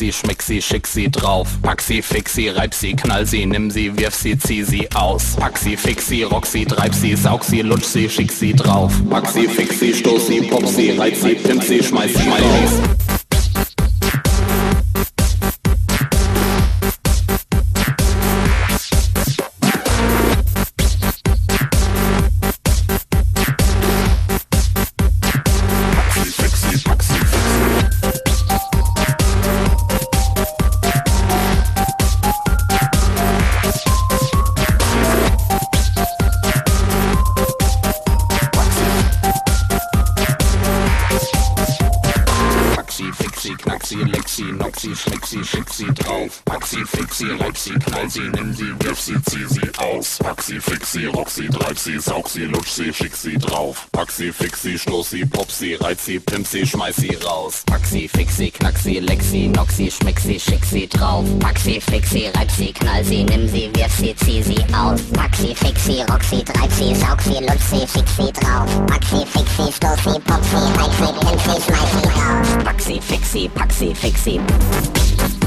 Lexi, Noxi, Schmexi, schick sie drauf. Pack sie, fix sie, reib sie, knall sie, nimm sie, wirf sie, zieh sie aus. Pack sie, fix sie, rock sie, treib sie, saug sie, lutsch sie, schick sie drauf. Pack sie, fix sie, stoß sie, pop sie, reiz sie, pimp sie, schmeiß sie, schmeiß sie. saug sie, lutsch sie, schick sie drauf. Pack sie, fix sie, stoß sie, pop sie, reiz sie, pimp sie, schmeiß sie raus. Pack sie, fix sie, knack sie, leck sie, knock sie, schmeck sie, schick sie drauf. Pack sie, fix sie, reib sie, knall sie, nimm sie, wirf sie, zieh sie aus. Pack sie, fix sie, rock sie, treib sie, saug sie, lutsch sie, schick sie drauf. Pack sie, fix sie, stoß sie, pop sie, reiz sie, pimp sie, schmeiß sie raus. Pack sie, fix sie, pack sie, fix sie.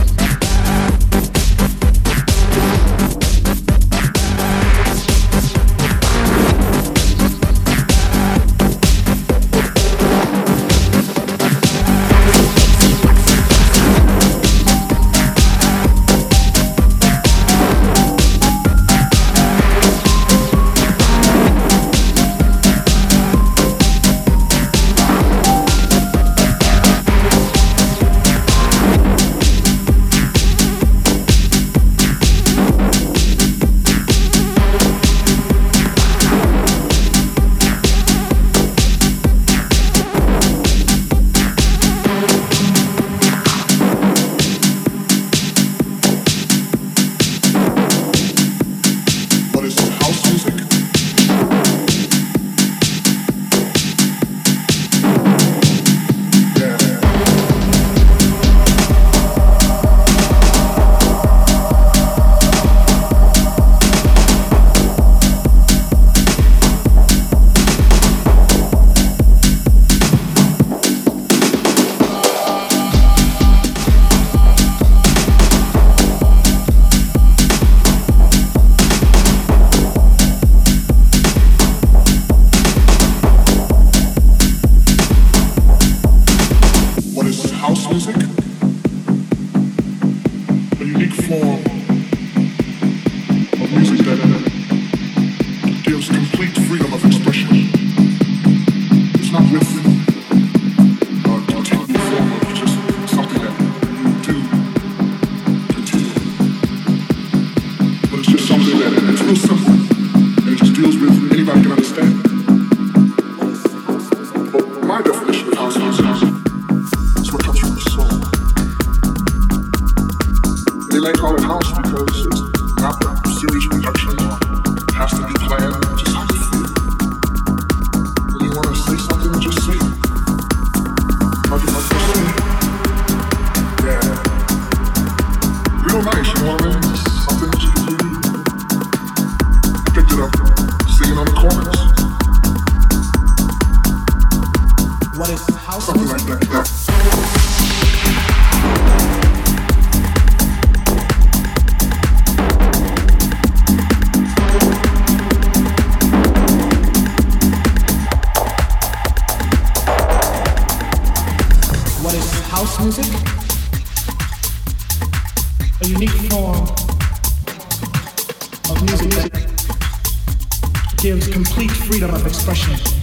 Gives complete freedom of expression.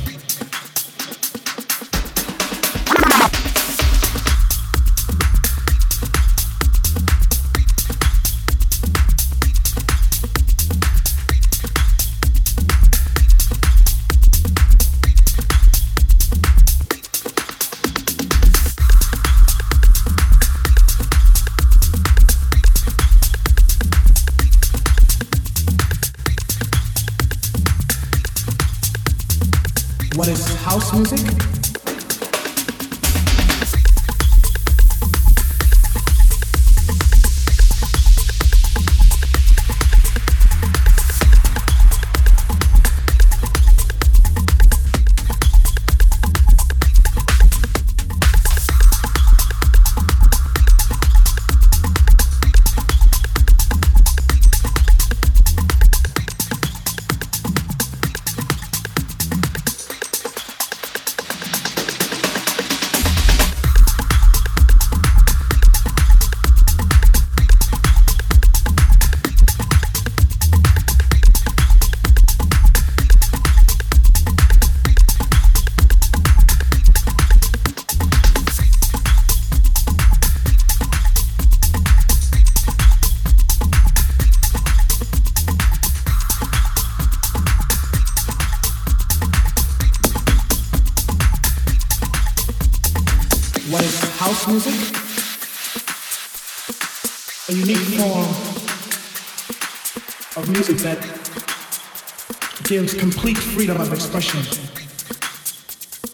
Freedom of expression.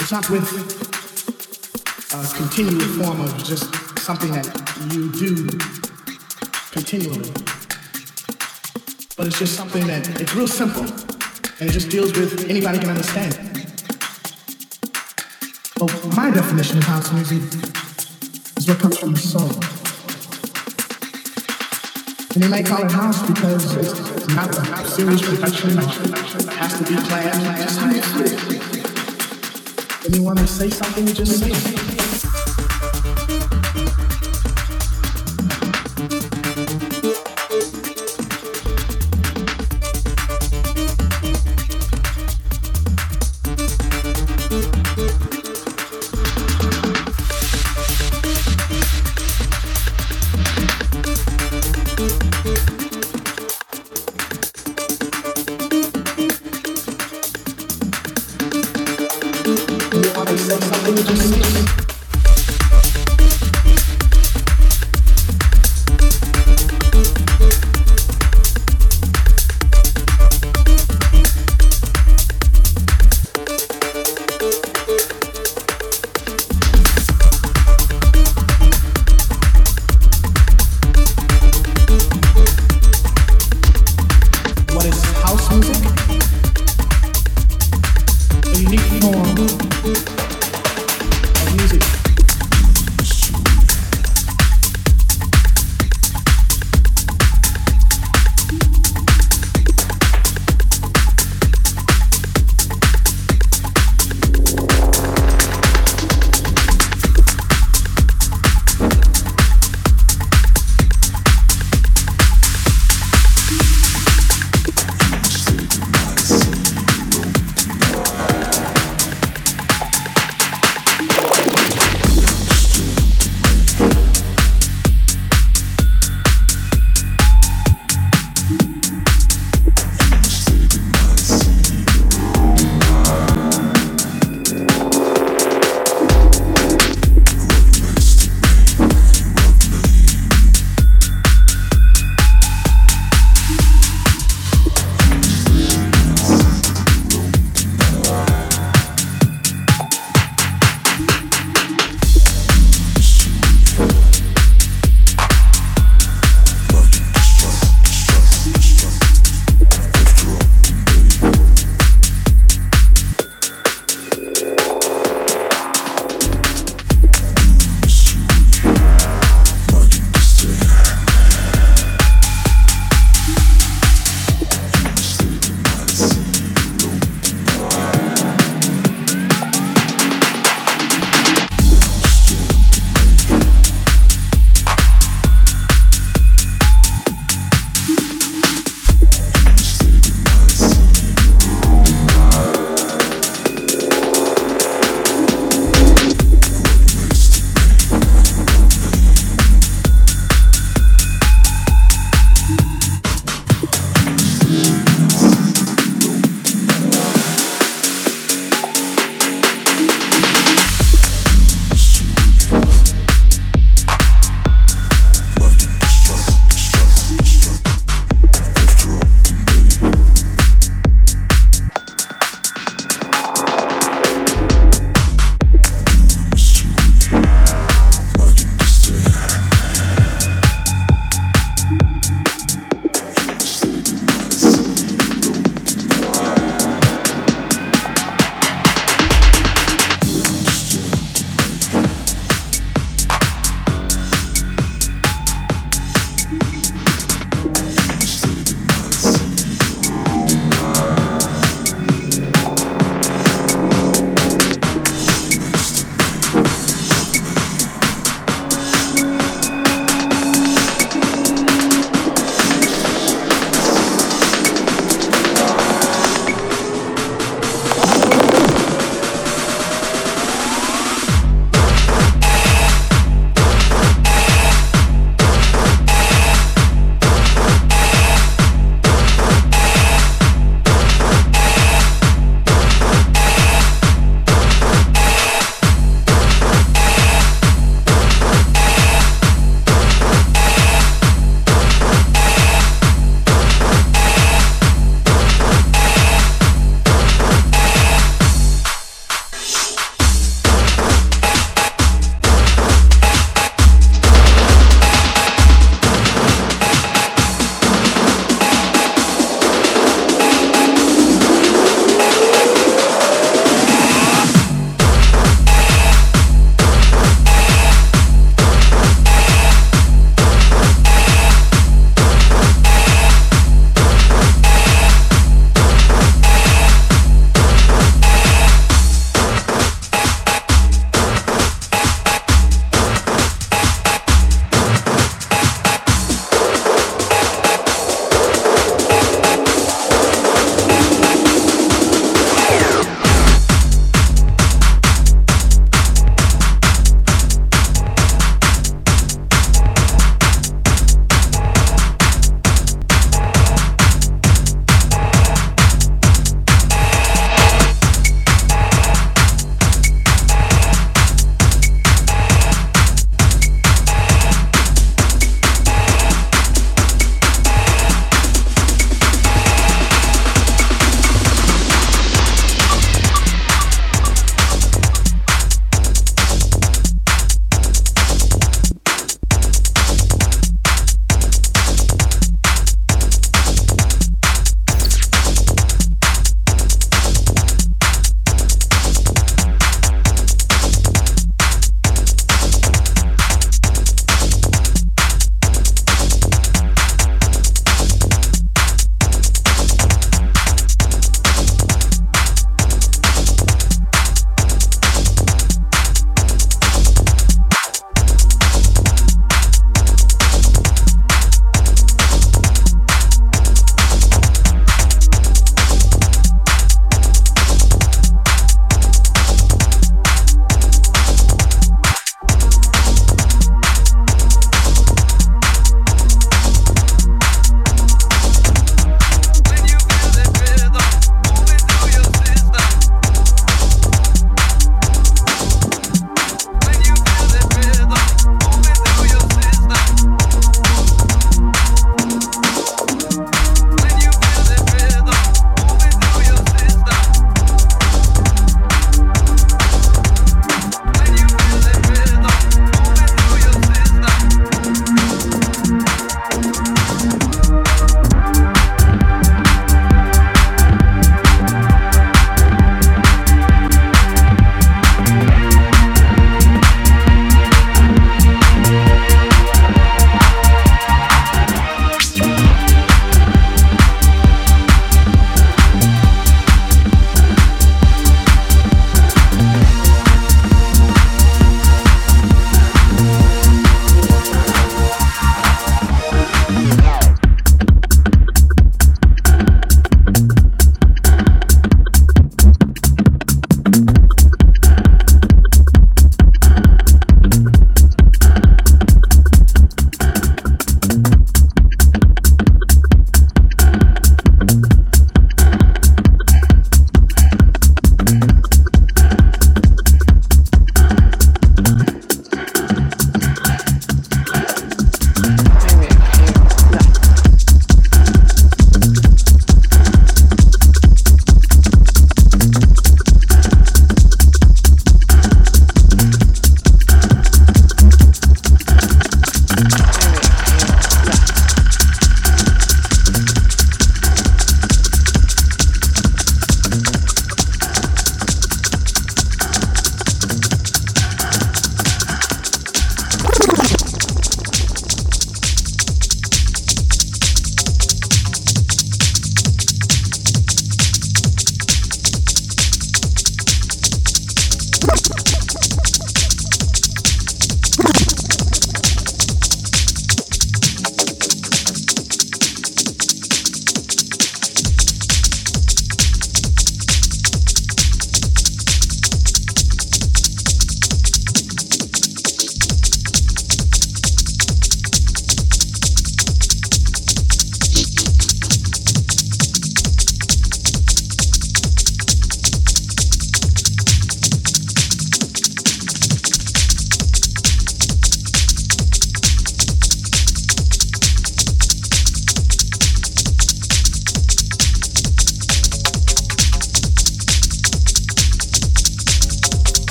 It's not with a continual form of just something that you do continually. But it's just something that it's real simple and it just deals with anybody can understand. Well, my definition of house music is what comes from the soul. And they might call it house because it's not a serious production has to be planned. Just you feel. When you want to say something, just say it.